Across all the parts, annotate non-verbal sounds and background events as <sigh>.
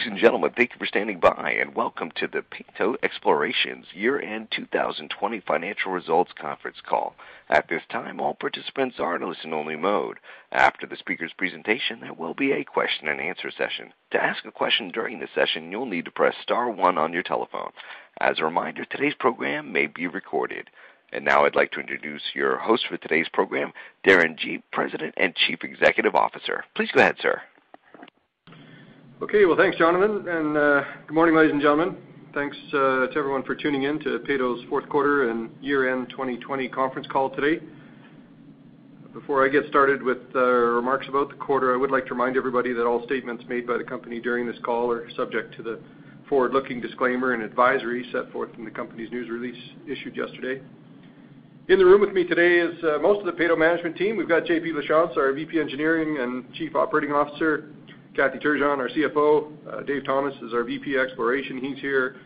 Ladies and gentlemen, thank you for standing by, and welcome to the Peyto Explorations Year-End 2020 Financial Results Conference Call. At this time, all participants are in listen-only mode. After the speaker's presentation, there will be a question-and-answer session. To ask a question during the session, you'll need to press star one on your telephone. As a reminder, today's program may be recorded. And now I'd like to introduce your host for today's program, Darren Gee, President and Chief Executive Officer. Please go ahead, sir. Okay. Well, thanks, Jonathan, and uh, good morning, ladies and gentlemen. Thanks uh, to everyone for tuning in to Peyto's fourth quarter and year-end 2020 conference call today. Before I get started with uh, remarks about the quarter, I would like to remind everybody that all statements made by the company during this call are subject to the forward-looking disclaimer and advisory set forth in the company's news release issued yesterday. In the room with me today is most of the Peyto management team. We've got JP Lachance, our VP Engineering and Chief Operating Officer, Kathy Turgeon, our CFO, uh, Dave Thomas is our VP Exploration, he's here.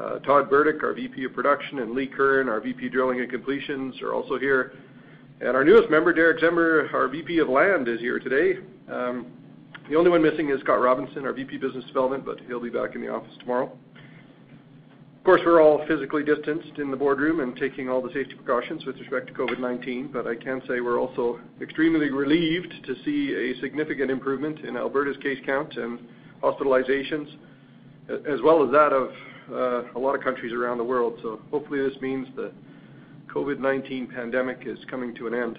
Uh, Todd Burdick, our VP of Production, and Lee Curran, our VP Drilling and Completions, are also here. And our newest member, Derick Czember, our VP of Land, is here today. Um, the only one missing is Scott Robinson, our VP Business Development, but he'll be back in the office tomorrow. Of course, we're all physically distanced in the boardroom and taking all the safety precautions with respect to COVID-19, but I can say we're also extremely relieved to see a significant improvement in Alberta's case count and hospitalizations, as well as that of uh, a lot of countries around the world. So hopefully this means the COVID-19 pandemic is coming to an end.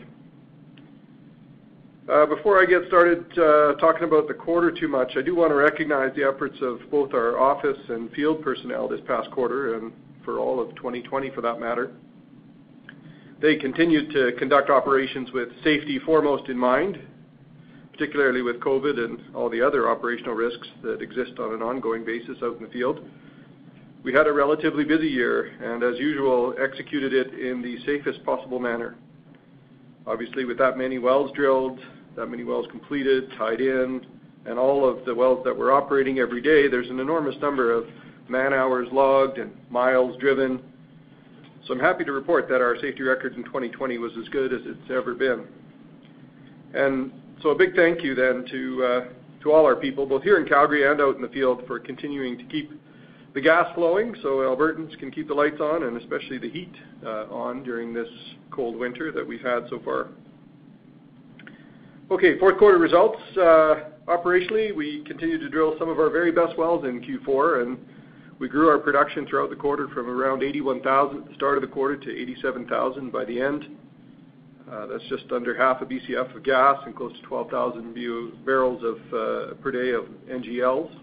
Uh, before I get started uh, talking about the quarter too much, I do want to recognize the efforts of both our office and field personnel this past quarter, and for all of 2020 for that matter. They continued to conduct operations with safety foremost in mind, particularly with COVID and all the other operational risks that exist on an ongoing basis out in the field. We had a relatively busy year, and as usual, executed it in the safest possible manner. Obviously, with that many wells drilled, that many wells completed, tied in, and all of the wells that we're operating every day, there's an enormous number of man-hours logged and miles driven. So I'm happy to report that our safety record in 2020 was as good as it's ever been. And so a big thank you then uh, to all our people, both here in Calgary and out in the field, for continuing to keep the gas flowing so Albertans can keep the lights on, and especially the heat uh, on during this cold winter that we've had so far. Okay, fourth quarter results. Uh, operationally, we continued to drill some of our very best wells in Q4, and we grew our production throughout the quarter from around 81,000 at the start of the quarter to 87,000 by the end. Uh, that's just under half a Bcf of gas and close to 12,000 barrels of uh per day of NGLs.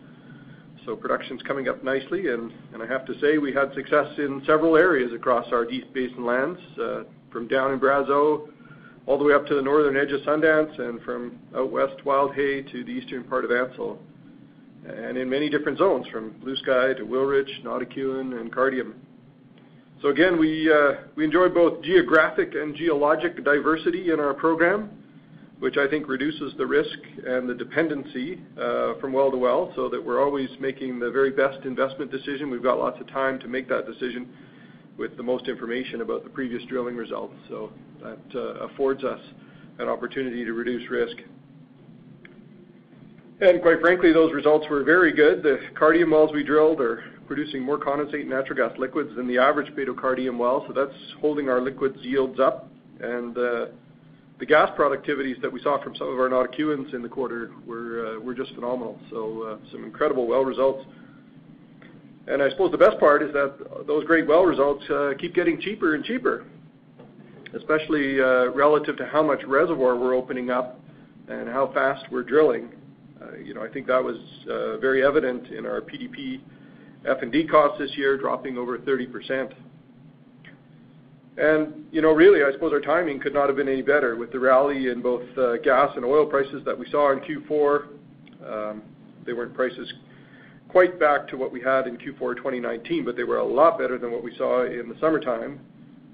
So production's coming up nicely, and I have to say, we had success in several areas across our Deep Basin lands, uh, from down in Brazeau all the way up to the northern edge of Sundance, and from out west Wildhay to the eastern part of Ansell. And in many different zones, from Bluesky to Wilrich, Notikewin, and Cardium. So again, we uh we enjoy both geographic and geologic diversity in our program, which I think reduces the risk and the dependency from well to well, so that we're always making the very best investment decision. We've got lots of time to make that decision with the most information about the previous drilling results. So that uh, affords us an opportunity to reduce risk. And quite frankly, those results were very good. The Cardium wells we drilled are producing more condensate and natural gas liquids than the average Peyto Cardium well, so that's holding our liquids yields up. And uh, the gas productivities that we saw from some of our Notikewins in the quarter were uh, were just phenomenal. So uh some incredible well results. I suppose the best part is that those great well results uh, keep getting cheaper and cheaper, especially uh, relative to how much reservoir we're opening up and how fast we're drilling. Uh, you know, I think that was uh, very evident in our PDP F&D costs this year, dropping over 30%. And, you know, really, I suppose our timing could not have been any better with the rally in both gas and oil prices that we saw in Q4. Um, they weren't prices quite back to what we had in Q4 2019, but they were a lot better than what we saw in the summertime.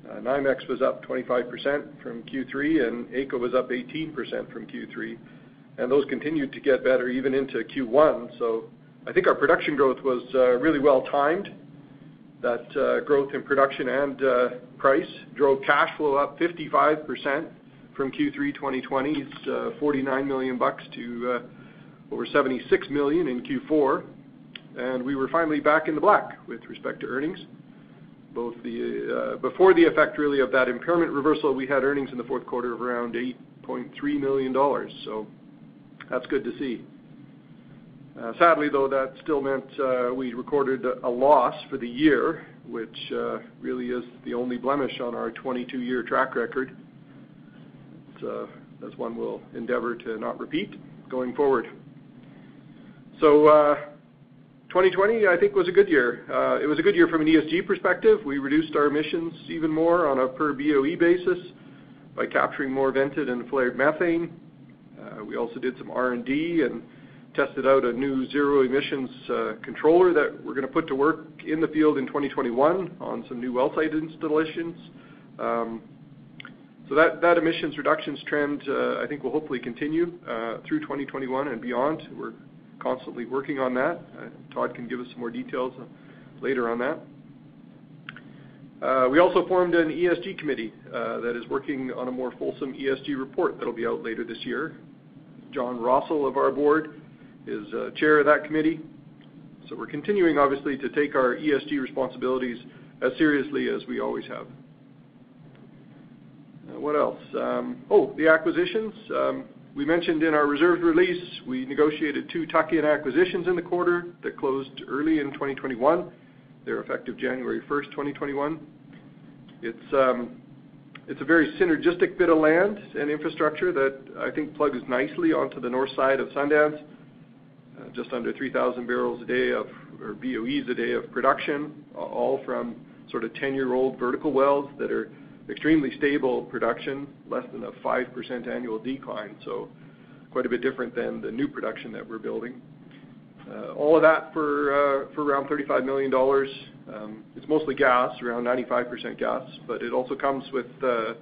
Uh, NYMEX was up 25% from Q3, and AECO was up 18% from Q3. Those continued to get better even into Q1. So I think our production growth was uh, really well-timed. That uh, growth in production and price drove cash flow up 55% from Q3 2020's 49 million bucks to over 76 million in Q4. And we were finally back in the black with respect to earnings. Both the uh uh before the effect really of that impairment reversal, we had earnings in the fourth quarter of around 8.3 million dollars. So that's good to see. Sadly, though, that still meant we recorded a loss for the year, which really is the only blemish on our 22-year track record. That's one we'll endeavor to not repeat going forward. 2020, I think, was a good year. Uh, it was a good year from an ESG perspective. We reduced our emissions even more on a per BOE basis by capturing more vented and flared methane. Uh, we also did some R&D and tested out a new zero emissions uh, controller that we're going to put to work in the field in 2021 on some new well site installations. Um so that emissions reductions trend, I think, will hopefully continue through 2021 and beyond. We're constantly working on that. Uh, Todd can give us some more details uh, later on that. Uh, we also formed an ESG committee that is working on a more fulsome ESG report that'll be out later this year. John Rossall of our board is chair of that committee. So we're continuing, obviously, to take our ESG responsibilities as seriously as we always have. What else? Um, oh, the acquisitions. Um, We mentioned in our reserve release, we negotiated two tuck-in acquisitions in the quarter that closed early in 2021. They're effective January 1st, 2021. Um, it's a very synergistic bit of land and infrastructure that I think plugs nicely onto the north side of Sundance. Uh, just under 3,000 barrels a day of, or BOEs a day of production, all from sort of 10-year-old vertical wells that are extremely stable production, less than a 5% annual decline. So quite a bit different than the new production that we're building. Uh, all of that uh, for around 35 million dollars. Um, it's mostly gas, around 95% gas, but it also comes with uh,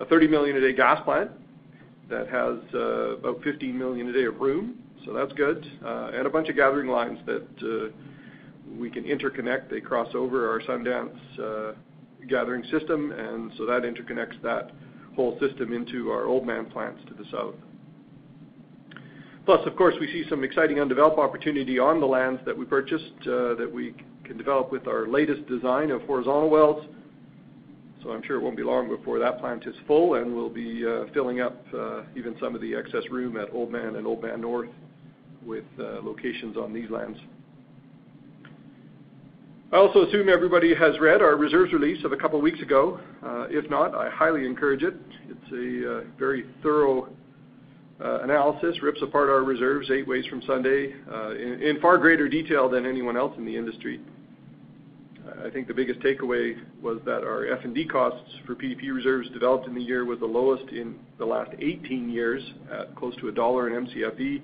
a 30 million a day gas plant that has about 15 million a day of room, so that's good. And a bunch of gathering lines that we can interconnect. They cross over our Sundance gathering system, and so that interconnects that whole system into our Oldman plants to the south. Plus, of course, we see some exciting undeveloped opportunity on the lands that we purchased uh, that we can develop with our latest design of horizontal wells. So I'm sure it won't be long before that plant is full, and we'll be uh, filling up uh, even some of the excess room at Oldman and Oldman North with locations on these lands. I also assume everybody has read our reserves release of a couple of weeks ago. Uh, if not, I highly encourage it. It's a uh, very thorough uh, analysis, rips apart our reserves eight ways from Sunday in far greater detail than anyone else in the industry. I think the biggest takeaway was that our F&D costs for PDP reserves developed in the year was the lowest in the last 18 years at close to CAD 1 in Mcfe.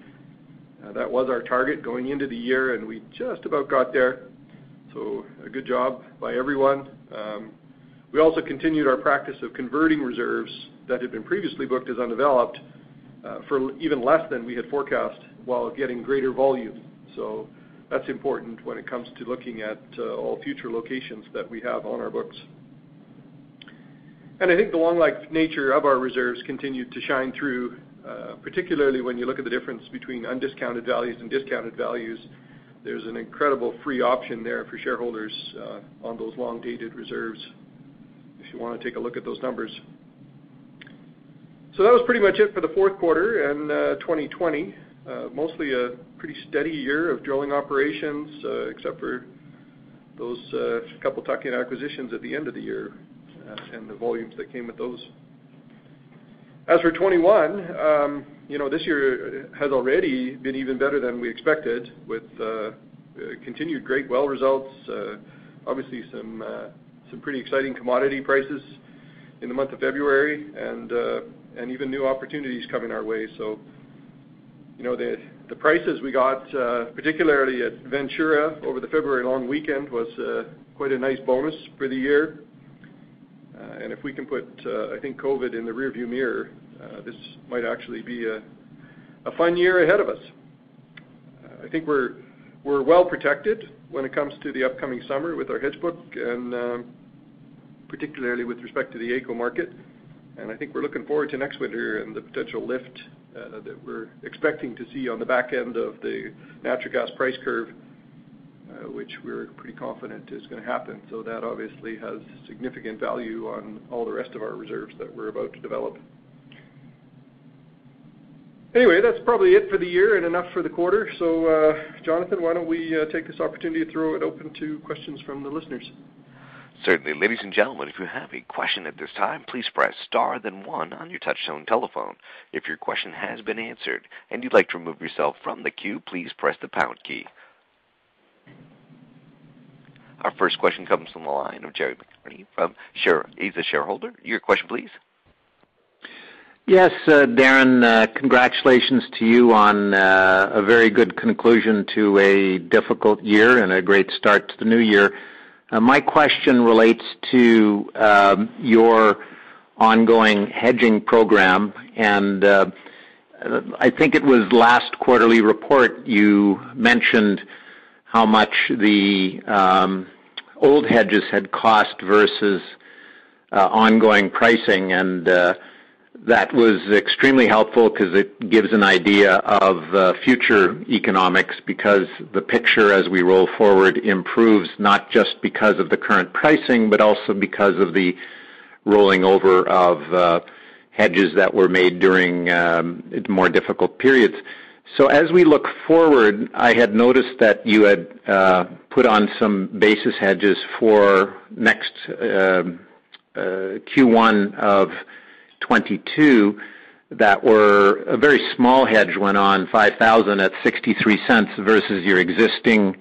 That was our target going into the year, and we just about got there. So a good job by everyone. Um, we also continued our practice of converting reserves that had been previously booked as undeveloped uh, for even less than we had forecast while getting greater volume. So that's important when it comes to looking at uh, all future locations that we have on our books. And I think the long life nature of our reserves continued to shine through, uh, particularly when you look at the difference between undiscounted values and discounted values. There's an incredible free option there for shareholders uh, on those long-dated reserves if you want to take a look at those numbers. So that was pretty much it for the fourth quarter and uh, 2020. Uh, mostly a pretty steady year of drilling operations, except for those couple tuck-in acquisitions at the end of the year and the volumes that came with those. As for 2021, um, this year has already been even better than we expected with uh, uh, continued great well results. Uh, obviously, some some pretty exciting commodity prices in the month of February and and even new opportunities coming our way. So you know the the prices we got, particularly at Ventura over the February long weekend, was quite a nice bonus for the year. And if we can put, uh, I think, COVID in the rearview mirror, uh, this might actually be a a fun year ahead of us. Uh, I think we're we're well protected when it comes to the upcoming summer with our hedge book, and um, particularly with respect to the AECO market. And I think we're looking forward to next winter and the potential lift that we're expecting to see on the back end of the natural gas price curve, which we're pretty confident is going to happen. So that obviously has significant value on all the rest of our reserves that we're about to develop. Anyway, that's probably it for the year and enough for the quarter. So, uh Jonathan, why don't we take this opportunity to throw it open to questions from the listeners? Certainly. Ladies and gentlemen, if you have a question at this time, please press star then one on your touchtone telephone. If your question has been answered and you'd like to remove yourself from the queue, please press the pound key. Our first question comes from the line of Jeremy McCrea. He's a shareholder. Your question, please. Yes, uh, Darren, uh, congratulations to you on uh, a very good conclusion to a difficult year and a great start to the new year. My question relates to um, your ongoing hedging program. And I think it was last quarterly report you mentioned how much the um, old hedges had cost versus uh, ongoing pricing. And uh, that was extremely helpful because it gives an idea of uh, future economics, because the picture as we roll forward improves, not just because of the current pricing, but also because of the rolling over of hedges that were made during um, more difficult periods. So as we look forward, I had noticed that you had put on some basis hedges for next um, uh, Q1 of 2022 that were a very small hedge, went on 5,000 at $0.63 versus your existing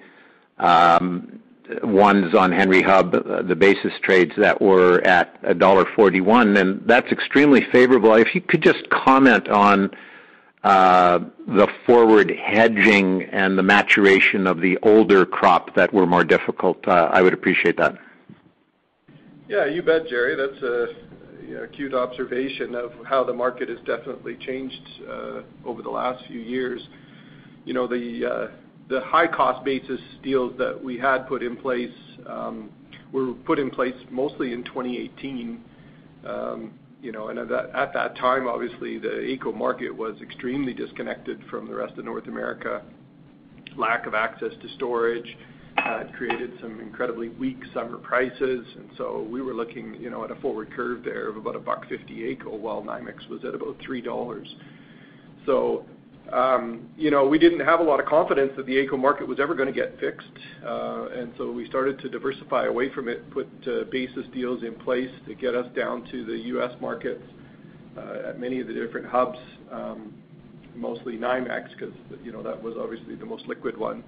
um, ones on Henry Hub, uh, the basis trades that were at $1.41, and That's extremely favorable. If you could just comment on Uh, the forward hedging and the maturation of the older crop that were more difficult, uh, I would appreciate that. Yeah, you bet, Jerry. That's an acute observation of how the market has definitely changed uh, over the last few years. You know, the uh the high-cost basis deals that we had put in place um, were put in place mostly in 2018. You know, and at that time, obviously, the AECO market was extremely disconnected from the rest of North America. Lack of access to storage had created some incredibly weak summer prices. And so we were looking you know, at a forward curve there of about 1.50 AECO, while NYMEX was at about 3 dollars. Um, we didn't have a lot of confidence that the AECO market was ever going to get fixed. Uh and so we started to diversify away from it, put uh, basis deals in place to get us down to the U.S. markets uh, at many of the different hubs, um, mostly NYMEX, because you know that was obviously the most liquid one.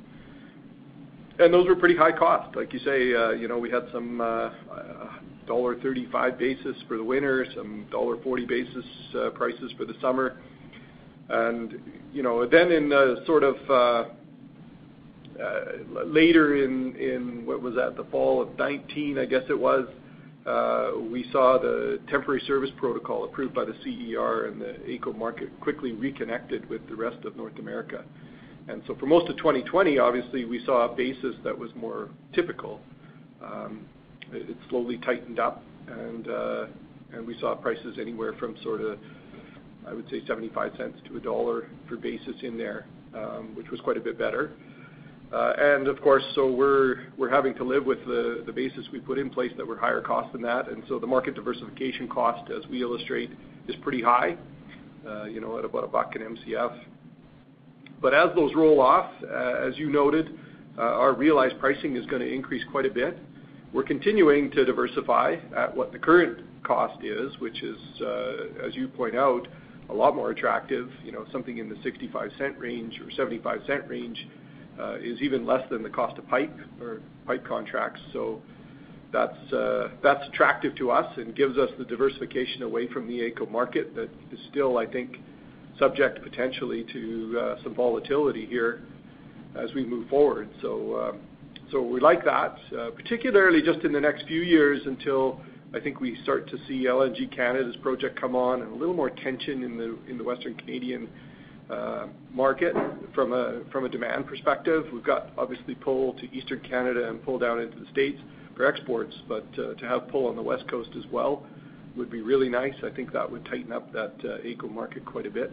And those were pretty high cost. Like you say, uh, you know, we had some uh, dollar 1.35 basis for the winter, some dollar 1.40 basis prices for the summer. In sort of uh, uh, later in, what was that? The fall of 2019, I guess it was, uh, we saw the temporary service protocol approved by the CER, and the AECO market quickly reconnected with the rest of North America. And so for most of 2020, obviously, we saw a basis that was more typical. Um, it slowly tightened up, and uh and we saw prices anywhere from sort of, I would say, 0.75 to CAD 1 for basis in there, um, which was quite a bit better. Uh, and of course, so we're having to live with the basis we put in place that were higher cost than that. And so the market diversification cost, as we illustrate, is pretty high, uh, you know, at about CAD 1 in Mcf. But as those roll off, uh, as you noted, our realized pricing is going to increase quite a bit. We're continuing to diversify at what the current cost is, which is, as you point out, a lot more attractive. You know, something in the 0.65 range or 0.75 range uh, is even less than the cost of pipe or pipe contracts. So that's uh that's attractive to us and gives us the diversification away from the AECO market that is still, I think, subject potentially to uh, some volatility here as we move forward. So uh, so we like that, particularly just in the next few years until I think we start to see LNG Canada's project come on and a little more tension in the in the Western Canadian uh, market from a from a demand perspective. We've got obviously pull to Eastern Canada and pull down into the States for exports, but uh, to have pull on the West Coast as well would be really nice. I think that would tighten up that uh, AECO market quite a bit.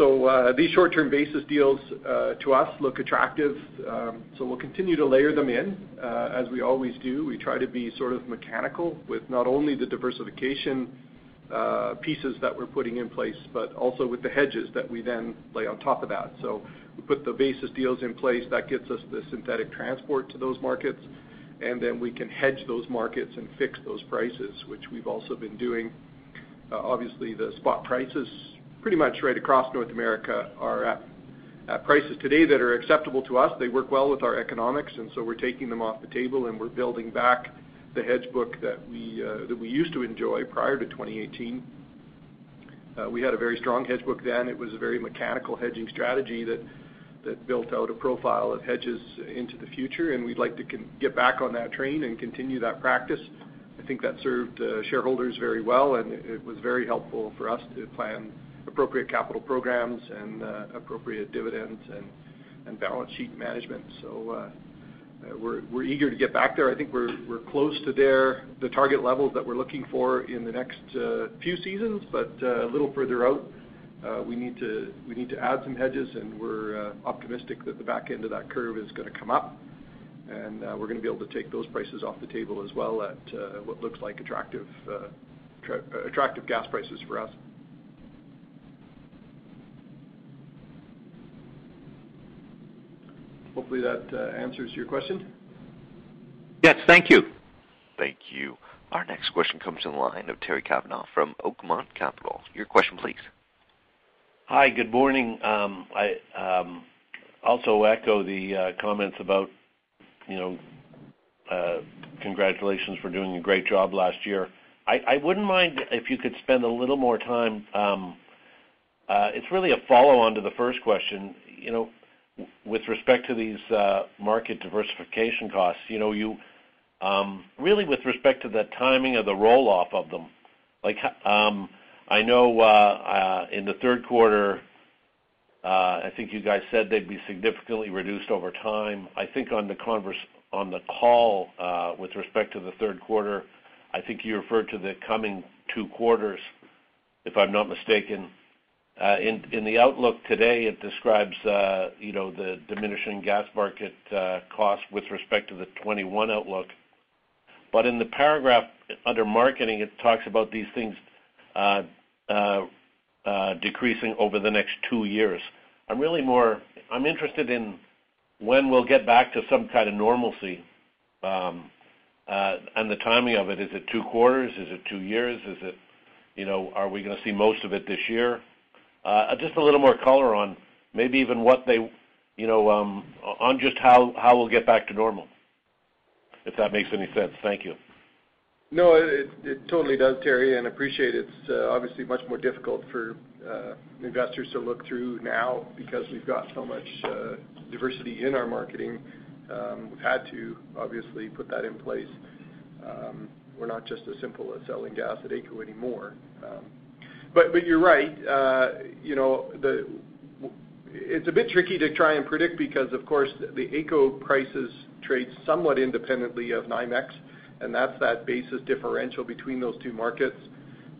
Uh, these short-term basis deals uh, to us look attractive. Um so we'll continue to layer them in uh, as we always do. We try to be sort of mechanical with not only the diversification pieces that we're putting in place, but also with the hedges that we then lay on top of that. So we put the basis deals in place, that gets us the synthetic transport to those markets, and then we can hedge those markets and fix those prices, which we've also been doing. Obviously, the spot prices pretty much right across North America are at prices today that are acceptable to us. They work well with our economics, and so we're taking them off the table, and we're building back the hedge book that we uh, used to enjoy prior to 2018. Uh, we had a very strong hedge book then. It was a very mechanical hedging strategy that built out a profile of hedges into the future, and we'd like to get back on that train and continue that practice. I think that served uh, shareholders very well, and it was very helpful for us to plan appropriate capital programs and uh, appropriate dividends and balance sheet management. So uh uh we're we're eager to get back there. I think we're we're close to there the target levels that we're looking for in the next uh, few seasons, but uh, a little further out, uh we need to we need to add some hedges, and we're optimistic that the back end of that curve is going to come up, and we're going to be able to take those prices off the table as well at what looks like attractive attractive gas prices for us. Hopefully that uh, answers your question. Yes. Thank you. Thank you. Our next question comes from the line of Terry Kavanagh from Oakmont Capital. Your question, please. Hi. Good morning. Um, I um, also echo the uh, comments about you know uh congratulations for doing a great job last year. I wouldn't mind if you could spend a little more time. Um, uh, it's really a follow-on to the first question. With respect to these uh, market diversification costs, you know, you um, really with respect to the timing of the roll-off of them. Like, um, I know uh, uh, in the third quarter, I think you guys said they'd be significantly reduced over time. I think on the converse on the call with respect to the third quarter, I think you referred to the coming two quarters, if I'm not mistaken. Uh, in the outlook today, it describes uh, the diminishing gas market uh, cost with respect to the 2021 outlook. But in the paragraph under marketing, it talks about these things decreasing over the next two years. I'm really more I'm interested in when we'll get back to some kind of normalcy, um, and the timing of it. Is it two quarters? Is it two years? Are we going to see most of it this year? Uh, just a little more color on maybe even what they, you know, um, on just how we'll get back to normal, if that makes any sense. Thank you. No, it totally does, Terry, and appreciate it. it's uh, obviously much more difficult for uh, investors to look through now because we've got so much diversity in our marketing. Um, we've had to obviously put that in place. Um, we're not just as simple as selling gas at AECO anymore. You're right. Uh you know it's a bit tricky to try and predict because, of course, the AECO prices trade somewhat independently of NYMEX, and that's that basis differential between those two markets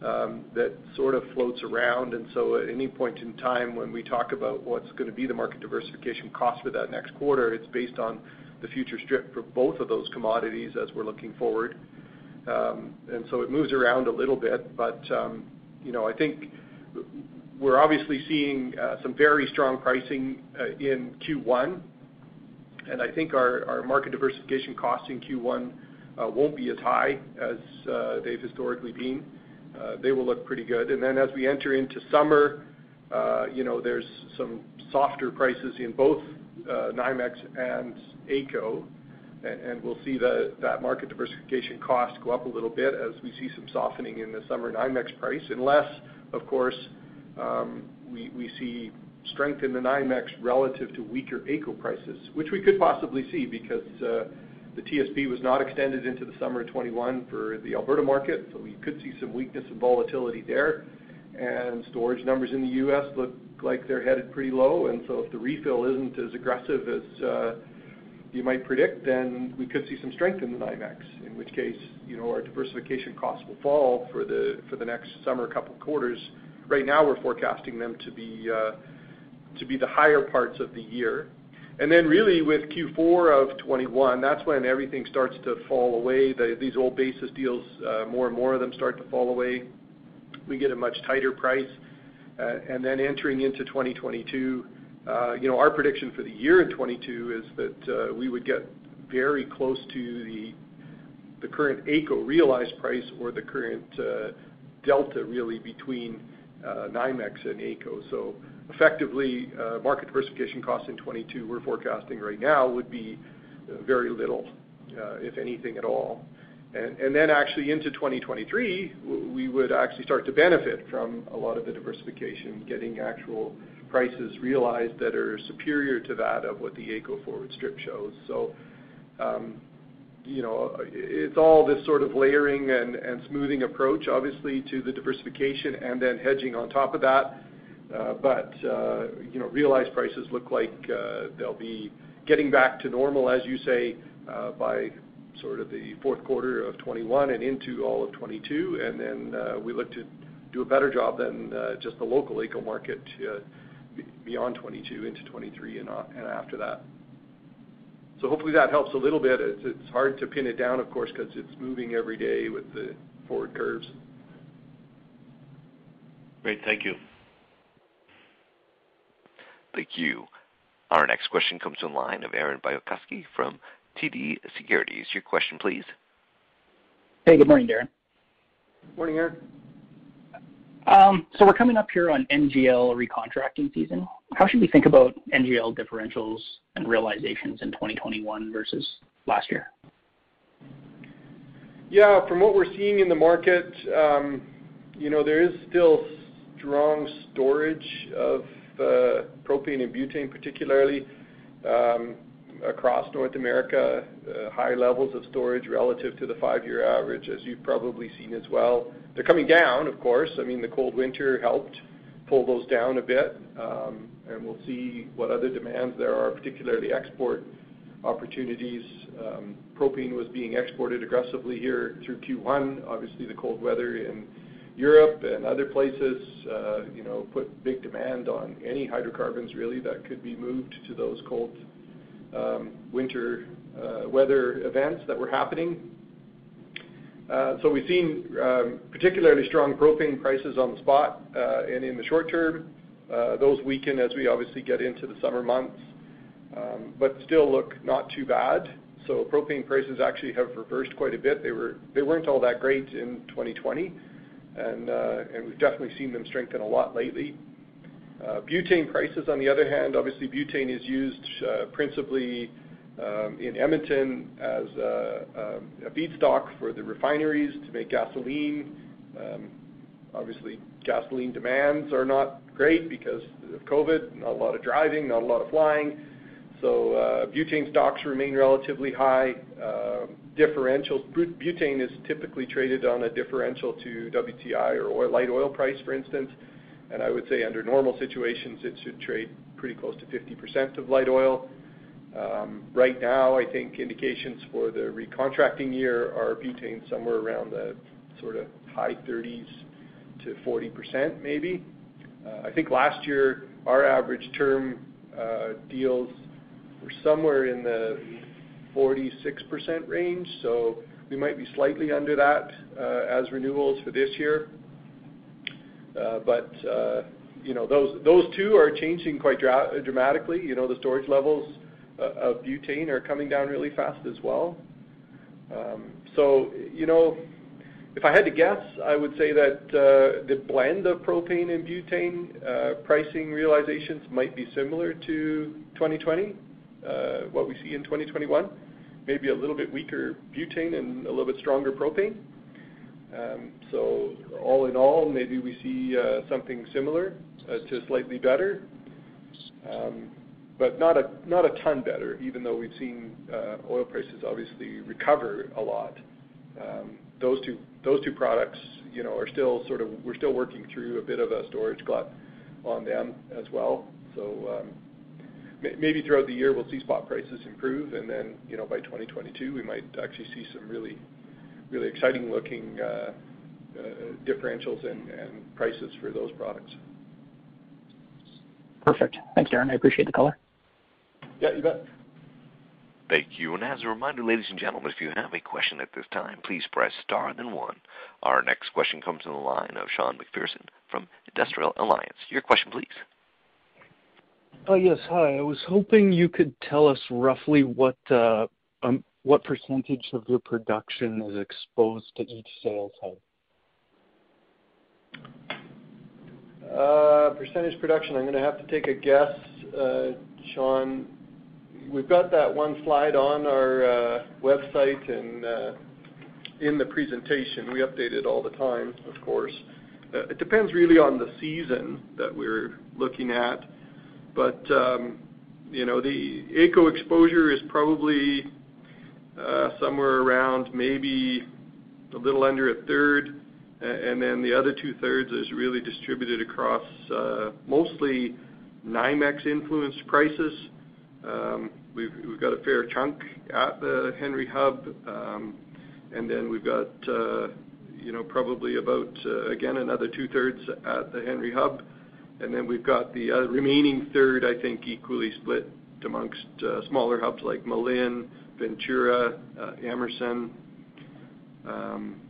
that sort of floats around. And so at any point in time when we talk about what's going to be the market diversification cost for that next quarter, it's based on the future strip for both of those commodities as we're looking forward. Um and so it moves around a little bit, but I think we're obviously seeing uh, some very strong pricing uh, in Q1, and I think our market diversification costs in Q1 uh, won't be as high as they've historically been. They will look pretty good. And then as we enter into summer, uh you know there's some softer prices in both NYMEX and AECO, we'll see that market diversification cost go up a little bit as we see some softening in the summer NYMEX price. Unless, of course, um, we see strength in the NYMEX relative to weaker AECO prices, which we could possibly see because uh, the TSP was not extended into the summer of 2021 for the Alberta market, so we could see some weakness and volatility there. And storage numbers in the U.S. look like they're headed pretty low. And so if the refill isn't as aggressive as uh, you might predict, then we could see some strength in the NYMEX, in which case, you know, our diversification costs will fall for the for the next summer couple quarters. Right now, we're forecasting them to be uh to be the higher parts of the year. And then really with Q4 of 2021, that's when everything starts to fall away. These old basis deals, more and more of them start to fall away. We get a much tighter price. Uh and then entering into 2022, you know, our prediction for the year in 2022 is that uh, we would get very close to the the current AECO realized price or the current uh, delta really between uh, NYMEX and AECO. Effectively, market diversification costs in 2022 we're forecasting right now would be very little, if anything at all. Then actually into 2023, we would actually start to benefit from a lot of the diversification, getting actual prices realized that are superior to that of what the AECO forward strip shows. So um you know, it's all this sort of layering and smoothing approach, obviously, to the diversification and then hedging on top of that. Uh, but, uh, you know, realized prices look like uh, they'll be getting back to normal, as you say, by sort of the fourth quarter of 2021 and into all of 2022. We look to do a better job than just the local AECO market beyond 2022 into 2023 uh, and after that. So hopefully that helps a little bit. It's hard to pin it down, of course, 'cause it's moving every day with the forward curves. Great. Thank you. Thank you. Our next question comes from the line of Aaron Bilkoski from TD Securities. Your question please. Hey, good morning, Darren. Morning, Aaron. Um, we're coming up here on NGL recontracting season. How should we think about NGL differentials and realizations in 2021 versus last year? Yeah. From what we're seeing in the market, um, you know, there is still strong storage of uh, propane and butane, particularly um, across North America, uh, high levels of storage relative to the five-year average, as you've probably seen as well. They're coming down, of course. I mean, the cold winter helped pull those down a bit. Um and we'll see what other demands there are, particularly export opportunities. Um, propane was being exported aggressively here through Q1. Obviously, the cold weather in Europe and other places, uh, you know, put big demand on any hydrocarbons really that could be moved to those cold Um, winter uh, weather events that were happening. Uh so we've seen um, particularly strong propane prices on the spot uh, and in the short term. Uh, those weaken as we obviously get into the summer months, um, but still look not too bad. So propane prices actually have reversed quite a bit. They weren't all that great in 2020, and we've definitely seen them strengthen a lot lately. Butane prices, on the other hand, obviously butane is used uh, principally um, in Edmonton as a feedstock for the refineries to make gasoline. Um, obviously, gasoline demands are not great because of COVID, not a lot of driving, not a lot of flying. So uh butane stocks remain relatively high. Um, differentials. Butane is typically traded on a differential to WTI or light oil price, for instance. I would say under normal situations, it should trade pretty close to 50% of light oil. Um, right now, I think indications for the recontracting year are butane somewhere around the sort of high 30s to 40% maybe. Uh, I think last year, our average term uh, deals were somewhere in the 46% range, so we might be slightly under that uh, as renewals for this year. But you know, those two are changing quite dramatically. You know, the storage levels uh, of butane are coming down really fast as well. Um so you know, if I had to guess, I would say that uh, the blend of propane and butane uh, pricing realizations might be similar to 2020, what we see in 2021. Maybe a little bit weaker butane and a little bit stronger propane. Um, all in all, maybe we see uh, something similar uh, to slightly better. Um, but not a not a ton better, even though we've seen uh, oil prices obviously recover a lot. Um those two products, you know, are still sort of we're still working through a bit of a storage glut on them as well. So, um, maybe throughout the year, we'll see spot prices improve, and then, you know, by 2022, we might actually see some really exciting-looking uh, uh, differentials and prices for those products. Perfect. Thanks, Darren. I appreciate the color. Yeah, you bet. Thank you. And as a reminder, ladies and gentlemen, if you have a question at this time, please press star then one. Our next question comes from the line of Sean McPherson from Industrial Alliance. Your question, please. Oh, yes. Hi. I was hoping you could tell us roughly what uh, um, percentage of your production is exposed to each sales hub. Uh, percentage production, I'm going to have to take a guess, uh, Sean. We've got that one slide on our uh, website and in the presentation. We update it all the time, of course. It depends really on the season that we're looking at. But um you know the AECO exposure is probably Uh, somewhere around maybe a little under a third, and then the other two-thirds is really distributed across uh, mostly NYMEX-influenced prices. Um, we've got a fair chunk at the Henry Hub, um, and then we've got uh you know probably about, uh, again, another two-thirds at the Henry Hub. And then we've got the remaining third, I think, equally split amongst smaller hubs like Malin, Ventura, uh, Emerson. Um,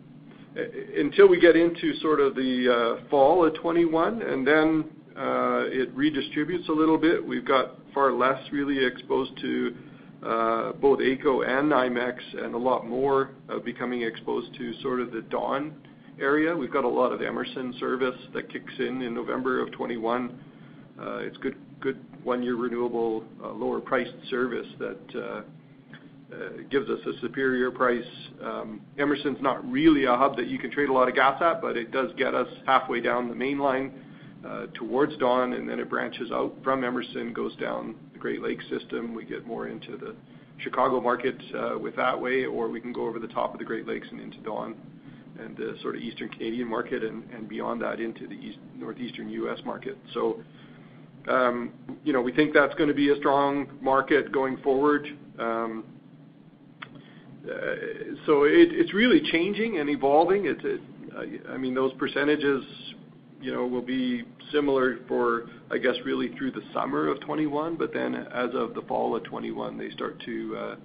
until we get into sort of the uh, fall of 2021, and then uh, it redistributes a little bit. We've got far less really exposed to both AECO and NYMEX, and a lot more becoming exposed to sort of the Dawn area. We've got a lot of Emerson service that kicks in in November of 2021. It's good good one-year renewable, lower-priced service that gives us a superior price. Emerson's not really a hub that you can trade a lot of gas at, but it does get us halfway down the main line uh, towards Dawn, and then it branches out from Emerson, goes down the Great Lakes system. We get more into the Chicago market uh, with that way, or we can go over the top of the Great Lakes and into Dawn and the sort of Eastern Canadian market, and beyond that into the Northeastern U.S. market. So um you know we think that's going to be a strong market going forward. Um, Uh, so it's really changing and evolving. I mean, those percentages you know, will be similar for, I guess, really through the summer of 2021. As of the fall of 2021, uh,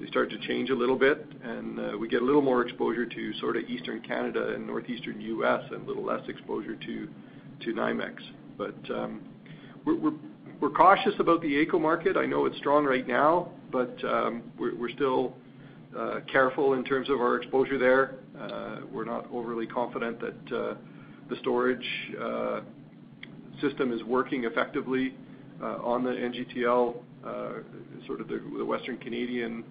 they start to change a little bit, and uh, we get a little more exposure to sort of Eastern Canada and Northeastern U.S., and a little less exposure to NYMEX. But um we're cautious about the AECO market. I know it's strong right now, but um, we're still Uh, careful in terms of our exposure there. Uh, we're not overly confident that uh, the storage system is working effectively on the NGTL. Sort of the Western Canadian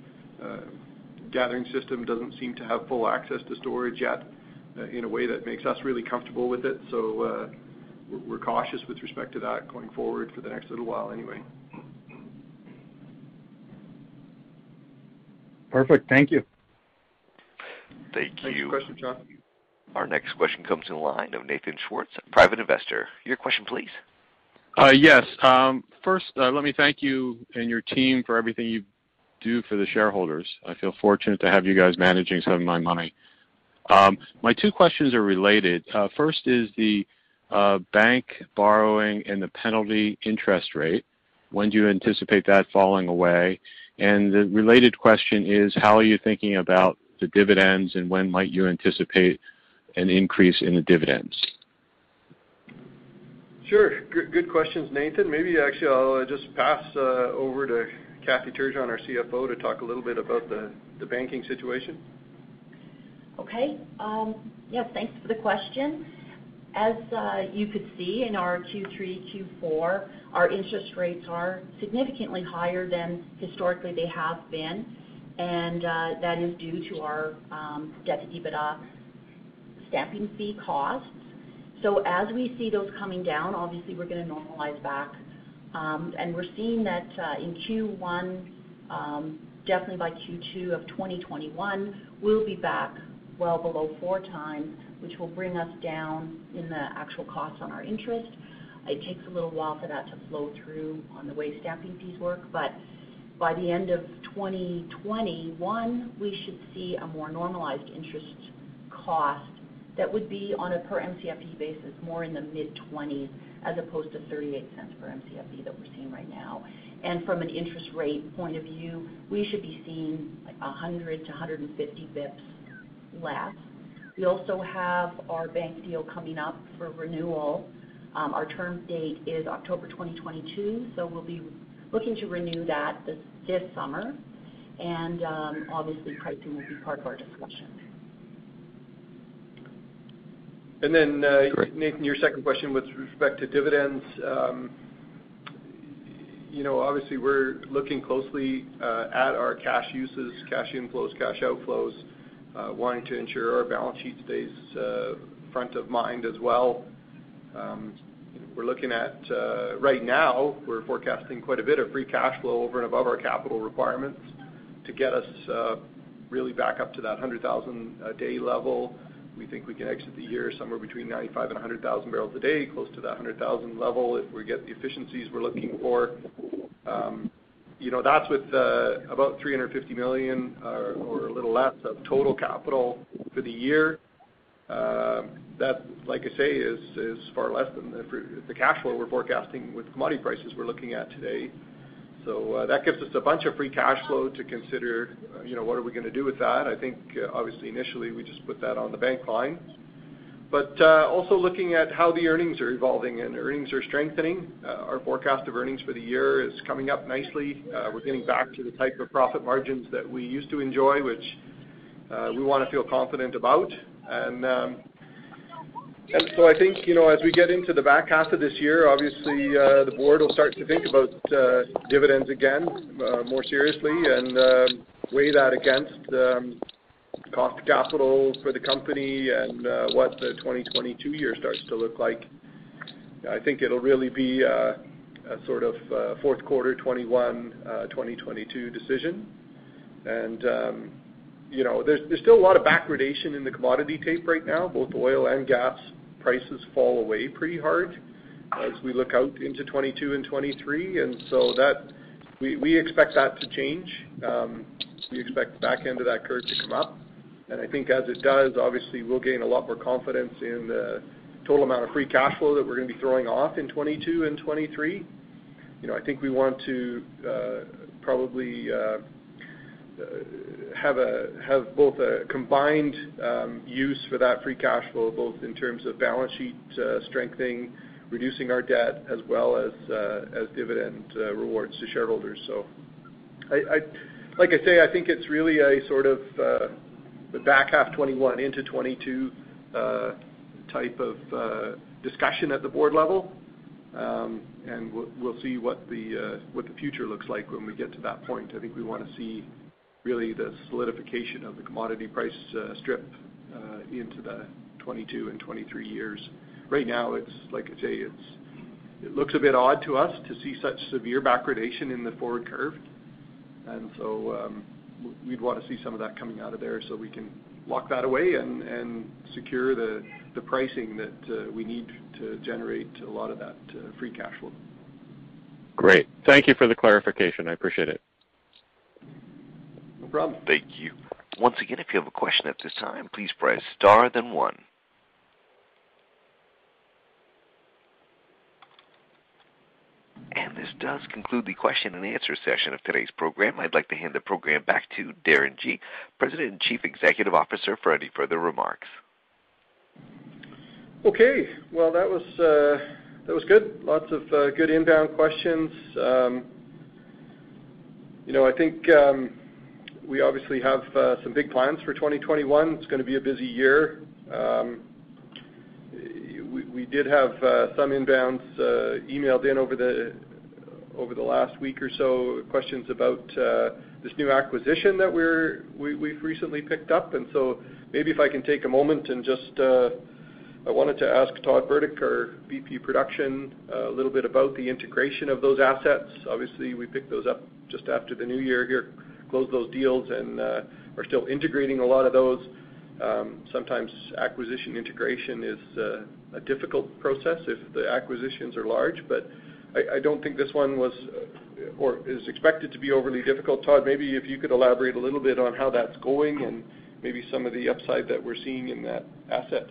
gathering system doesn't seem to have full access to storage yet in a way that makes us really comfortable with it. So we're cautious with respect to that going forward for the next little while anyway. Perfect. Thank you. Thank you. Next question, Sean. Our next question comes in the line of Nathan Schwartz, private investor. Your question, please. Uh, yes. Um, first, uh, let me thank you and your team for everything you do for the shareholders. I feel fortunate to have you guys managing some of my money. Um, my two questions are related. Uh, first is the bank borrowing and the penalty interest rate. When do you anticipate that falling away? The related question is, how are you thinking about the dividends, and when might you anticipate an increase in the dividends? Sure. Good questions, Nathan. Maybe actually I'll uh, just pass uh, over to Kathy Turgeon, our CFO, to talk a little bit about the banking situation. Okay. Um, yes, thanks for the question. As uh, you could see in our Q3, Q4, our interest rates are significantly higher than historically they have been, and uh, that is due to our um, debt-to-EBITDA stamping fee costs. So as we see those coming down, obviously we're going to normalize back. Um and we're seeing that uh, in Q1, um, definitely by Q2 of 2021, we'll be back well below four times, which will bring us down in the actual costs on our interest. It takes a little while for that to flow through on the way stamping fees work. But by the end of 2021, we should see a more normalized interest cost that would be on a per Mcfe basis, more in the mid-20s as opposed to 0.38 per Mcfe that we're seeing right now. And from an interest rate point of view, we should be seeing 100 to 150 basis points less. We also have our bank deal coming up for renewal. Our term date is October 2022, so we'll be looking to renew that this summer. And um obviously pricing will be part of our discussion. And then uh Nathan, your second question with respect to dividends. Um you know obviously, we're looking closely at our cash uses, cash inflows, cash outflows, Uh, wanting to ensure our balance sheet stays uh, front of mind as well. Um, we're looking at, uh, right now, we're forecasting quite a bit of free cash flow over and above our capital requirements to get us really back up to that 100,000 a day level. We think we can exit the year somewhere between 95,000 and 100,000 barrels a day, close to that 100,000 level if we get the efficiencies we're looking for. Um, You know, that's with about 350 million or a little less of total capital for the year. That, like I say, is is far less than the cash flow we're forecasting with commodity prices we're looking at today. So uh that gives us a bunch of free cash flow to consider uh you know, what are we going to do with that. I think, obviously, initially, we just put that on the bank line. Uh, also looking at how the earnings are evolving, and earnings are strengthening. Uh, our forecast of earnings for the year is coming up nicely. Uh, we're getting back to the type of profit margins that we used to enjoy, which we want to feel confident about. Um I think, as we get into the back half of this year, obviously, the board will start to think about dividends again more seriously and um, weigh that against um, cost of capital for the company and uh, what the 2022 year starts to look like. I think it'll really be a sort of uh, fourth quarter 2021, uh, 2022 decision. And um you know, there's still a lot of backwardation in the commodity tape right now. Both oil and gas prices fall away pretty hard as we look out into 2022 and 2023. We expect that to change. Um, we expect the back end of that curve to come up. And I think as it does, obviously, we'll gain a lot more confidence in the total amount of free cash flow that we're going to be throwing off in 2022 and 2023. I think we want to uh, probably uh, have a have both a combined um, use for that free cash flow, both in terms of balance sheet uh, strengthening, reducing our debt, as well as uh as dividend rewards to shareholders. Like I say, I think it's really a sort of the back half 2021 into 2022 type of discussion at the board level. Um and we'll see what the uh what the future looks like when we get to that point. I think we want to see really the solidification of the commodity price strip into the 2022 and 2023 years. Right now, it's like I say, it looks a bit odd to us to see such severe backwardation in the forward curve. And so um we'd want to see some of that coming out of there so we can lock that away and secure the pricing that we need to generate a lot of that free cash flow. Great. Thank you for the clarification. I appreciate it. No problem. Thank you. Once again, if you have a question at this time, please press star then one. And this does conclude the question and answer session of today's program. I'd like to hand the program back to Darren Gee, President and Chief Executive Officer, for any further remarks. Okay. Well, that was uh, good. Lots of uh, good inbound questions. Um, you know, I think um, we obviously have uh, some big plans for 2021. It's going to be a busy year. We did have uh, some inbounds uh, emailed in over the uh over the last week or so, questions about uh, this new acquisition that we've recently picked up. And so maybe if I can take a moment and just I wanted to ask Todd Burdick, our VP Production, a little bit about the integration of those assets. Obviously, we picked those up just after the new year here, closed those deals, and are still integrating a lot of those. Um, sometimes acquisition integration is uh, a difficult process if the acquisitions are large, but I don't think this one was uh, or is expected to be overly difficult. Todd, maybe if you could elaborate a little bit on how that's going and maybe some of the upside that we're seeing in that asset.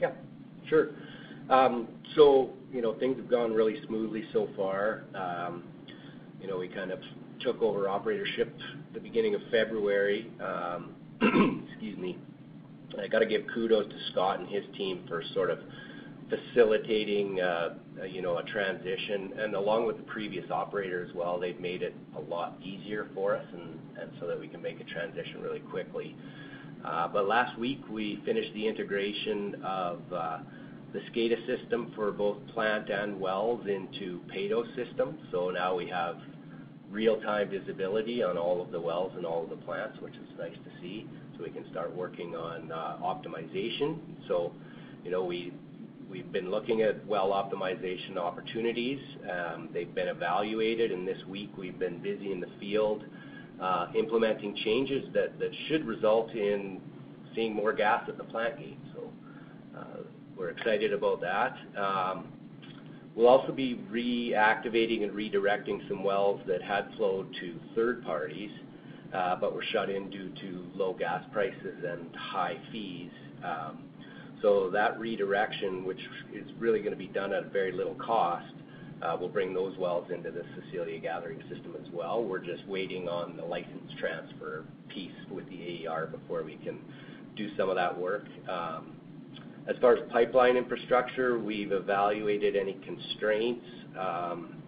Yeah, sure. Um so you know, things have gone really smoothly so far. Um, you know, we kind of took over operatorship the beginning of February. Um, <clears throat> Excuse me. I got to give kudos to Scott and his team for sort of facilitating uh uh you know a transition. And along with the previous operator as well, they've made it a lot easier for us and so that we can make a transition really quickly. Uh but last week, we finished the integration of the SCADA system for both plant and wells into Peyto's system. So now we have real-time visibility on all of the wells and all of the plants, which is nice to see, so we can start working on uh, optimization. So, you know, We've been looking at well optimization opportunities. Um, they've been evaluated, and this week we've been busy in the field uh, implementing changes that should result in seeing more gas at the plant gate. So, uh, we're excited about that. Um, We'll also be reactivating and redirecting some wells that had flowed to third parties, uh, but were shut in due to low gas prices and high fees. Um so that redirection, which is really going to be done at very little cost, uh, will bring those wells into the Cecilia gathering system as well. We're just waiting on the license transfer piece with the AER before we can do some of that work. Um, As far as pipeline infrastructure, we've evaluated any constraints, um,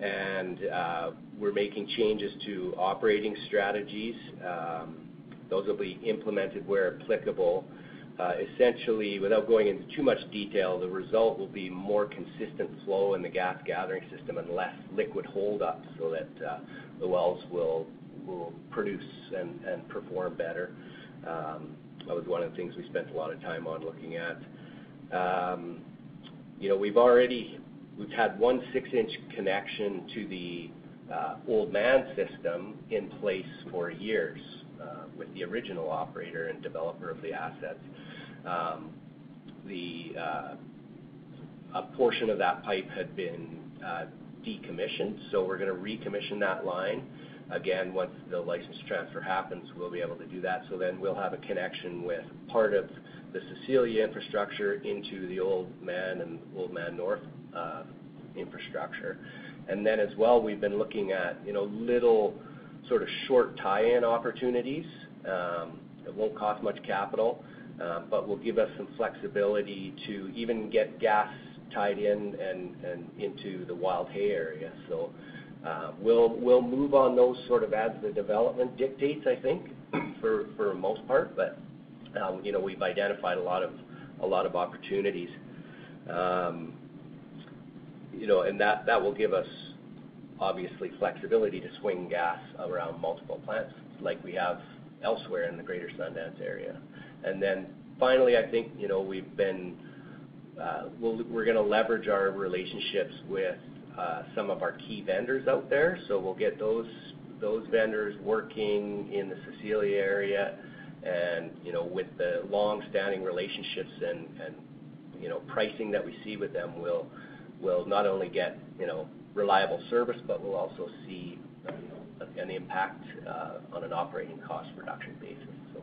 and uh, we're making changes to operating strategies. Um, those will be implemented where applicable. Uh, essentially, without going into too much detail, the result will be more consistent flow in the gas gathering system and less liquid hold-up so that uh, the wells will produce and perform better. Um, That was one of the things we spent a lot of time on looking at. Um, you know, we've already we've had one six-inch connection to the uh, Oldman system in place for years uh, with the original operator and developer of the assets. Um, the uh, a portion of that pipe had been decommissioned, so we're going to recommission that line. Again, once the license transfer happens, we'll be able to do that. So then we'll have a connection with part of the Cecilia infrastructure into the Oldman and Oldman North uh, infrastructure. And then as well, we've been looking at you know little sort of short tie-in opportunities um, that won't cost much capital, um, but will give us some flexibility to even get gas tied in and into the Wildhay area. Um, we'll move on those sort of as the development dictates, I think, <clears throat> for the most part. But um, you know, we've identified a lot of opportunities. Um, you know, and that will give us, obviously, flexibility to swing gas around multiple plants like we have elsewhere in the greater Sundance area. And then finally, I think you know, we've been uh we're going to leverage our relationships with Uh, some of our key vendors out there. So we'll get those those vendors working in the Cecilia area and you know with the long-standing relationships and you know pricing that we see with them, we'll not only get you know reliable service, but we'll also see uh, an impact uh, on an operating cost reduction basis. So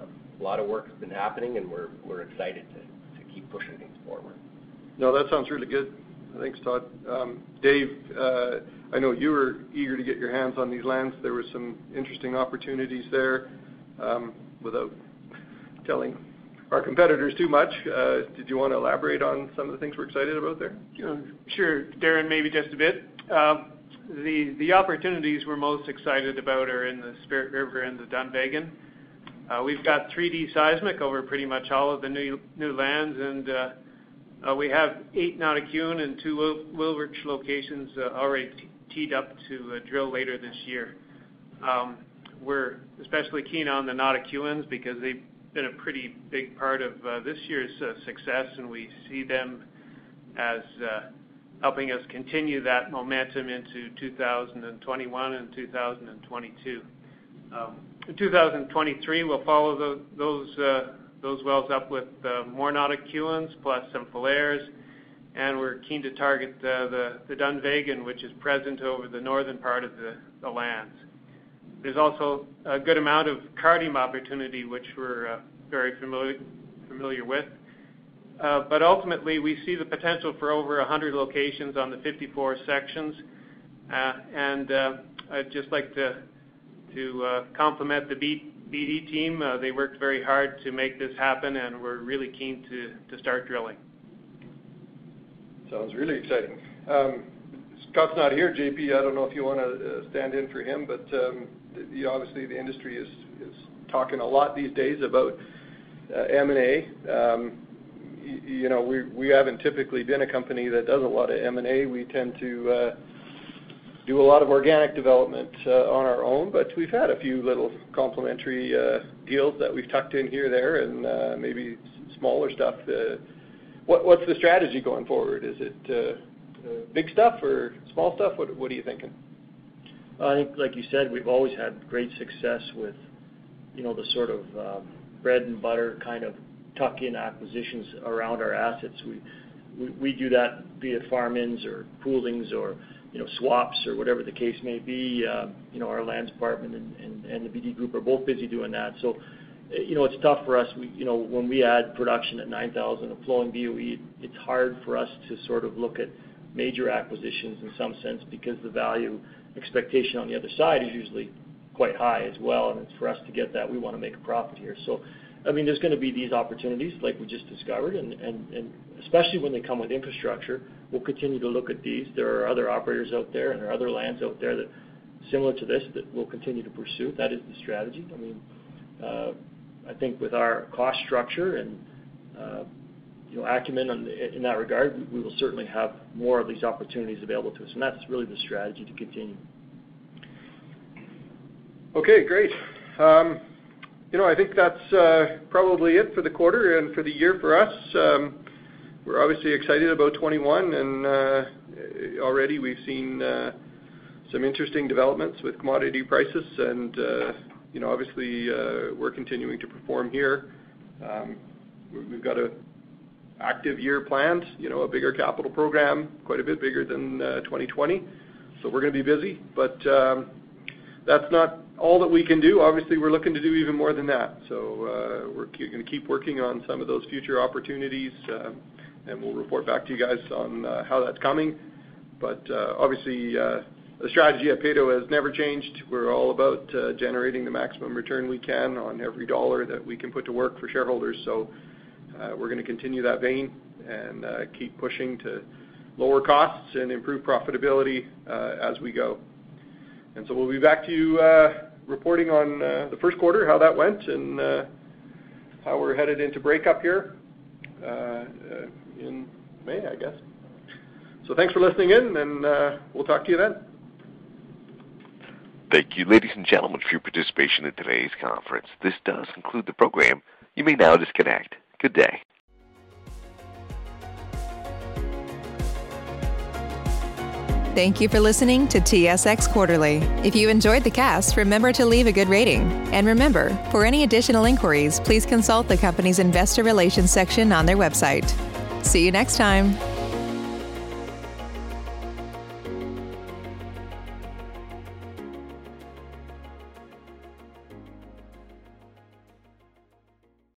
um a lot of work has been happening, and we're we're excited to keep pushing things forward. No, that sounds really good. Thanks, Todd. Um, Dave, uh, I know you were eager to get your hands on these lands. There were some interesting opportunities there. Um, without telling our competitors too much, uh, did you want to elaborate on some of the things we're excited about there? Sure. Darren, maybe just a bit. Um, the opportunities we're most excited about are in the Spirit River and the Dunvegan. Uh, we've got 3D seismic over pretty much all of the new lands, and we have eight Notikewin and two Wilrich locations already teed up to drill later this year. Um, we're especially keen on the Notikewins because they've been a pretty big part of uh, this year's uh, success, and we see them as uh, helping us continue that momentum into 2021 and 2022. Um, in 2023, we'll follow those wells up with more Notikewins plus some Falhers, and we're keen to target the Dunvegan, which is present over the northern part of the lands. There's also a good amount of Cardium opportunity, which we're very familiar with. Uh, but ultimately, we see the potential for over 100 locations on the 54 sections. Uh, and uh, I'd just like to compliment the BD team. They worked very hard to make this happen, and we're really keen to start drilling. Sounds really exciting. Um, Scott's not here, JP. I don't know if you want to stand in for him, but um, obviously the industry is talking a lot these days about M&A. Um, you know, we haven't typically been a company that does a lot of M&A. We tend to uh, do a lot of organic development uh, on our own, but we've had a few little complementary uh, deals that we've tucked in here, there, and maybe smaller stuff. What's the strategy going forward? Is it big stuff or small stuff? What are you thinking? I think, like you said, we've always had great success with, you know, the sort of um, bread and butter kind of tuck-in acquisitions around our assets. We do that, be it farm-ins or poolings or swaps or whatever the case may be. Uh, you know our lands department and the BD group are both busy doing that. So you know, it's tough for us. We, you know, when we add production at 9,000 of flowing BOE, it's hard for us to sort of look at major acquisitions in some sense because the value expectation on the other side is usually quite high as well, and it's for us to get that, we want to make a profit here. So I mean, there's going to be these opportunities like we just discovered, and especially when they come with infrastructure, we'll continue to look at these. There are other operators out there, and there are other lands out there that similar to this that we'll continue to pursue. That is the strategy. I mean, uh, I think with our cost structure and uh, acumen in that regard, we will certainly have more of these opportunities available to us, and that's really the strategy to continue. Okay, great. Um, you know, I think that's uh, probably it for the quarter and for the year for us. Um, we're obviously excited about 21, and uh, already we've seen uh, some interesting developments with commodity prices, and you know, obviously we're continuing to perform here. Um, we've got an active year planned, you know, a bigger capital program, quite a bit bigger than 2020. So we're going to be busy, but that's not all that we can do. Obviously, we're looking to do even more than that. So uh, we're going to keep working on some of those future opportunities, uh, and we'll report back to you guys on uh, how that's coming. But obviously, the strategy at Peyto has never changed. We're all about generating the maximum return we can on every dollar that we can put to work for shareholders. So we're going to continue that vein and keep pushing to lower costs and improve profitability as we go. And so we'll be back to you uh, reporting on uh, the first quarter, how that went, and uh, how we're headed into breakup here in May, I guess. So thanks for listening in, and uh, we'll talk to you then. Thank you, ladies and gentlemen, for your participation in today's conference. This does conclude the program. You may now disconnect. Good day. Thank you for listening to TSX Quarterly. If you enjoyed the cast, remember to leave a good rating. And remember, for any additional inquiries, please consult the company's investor relations section on their website. See you next time.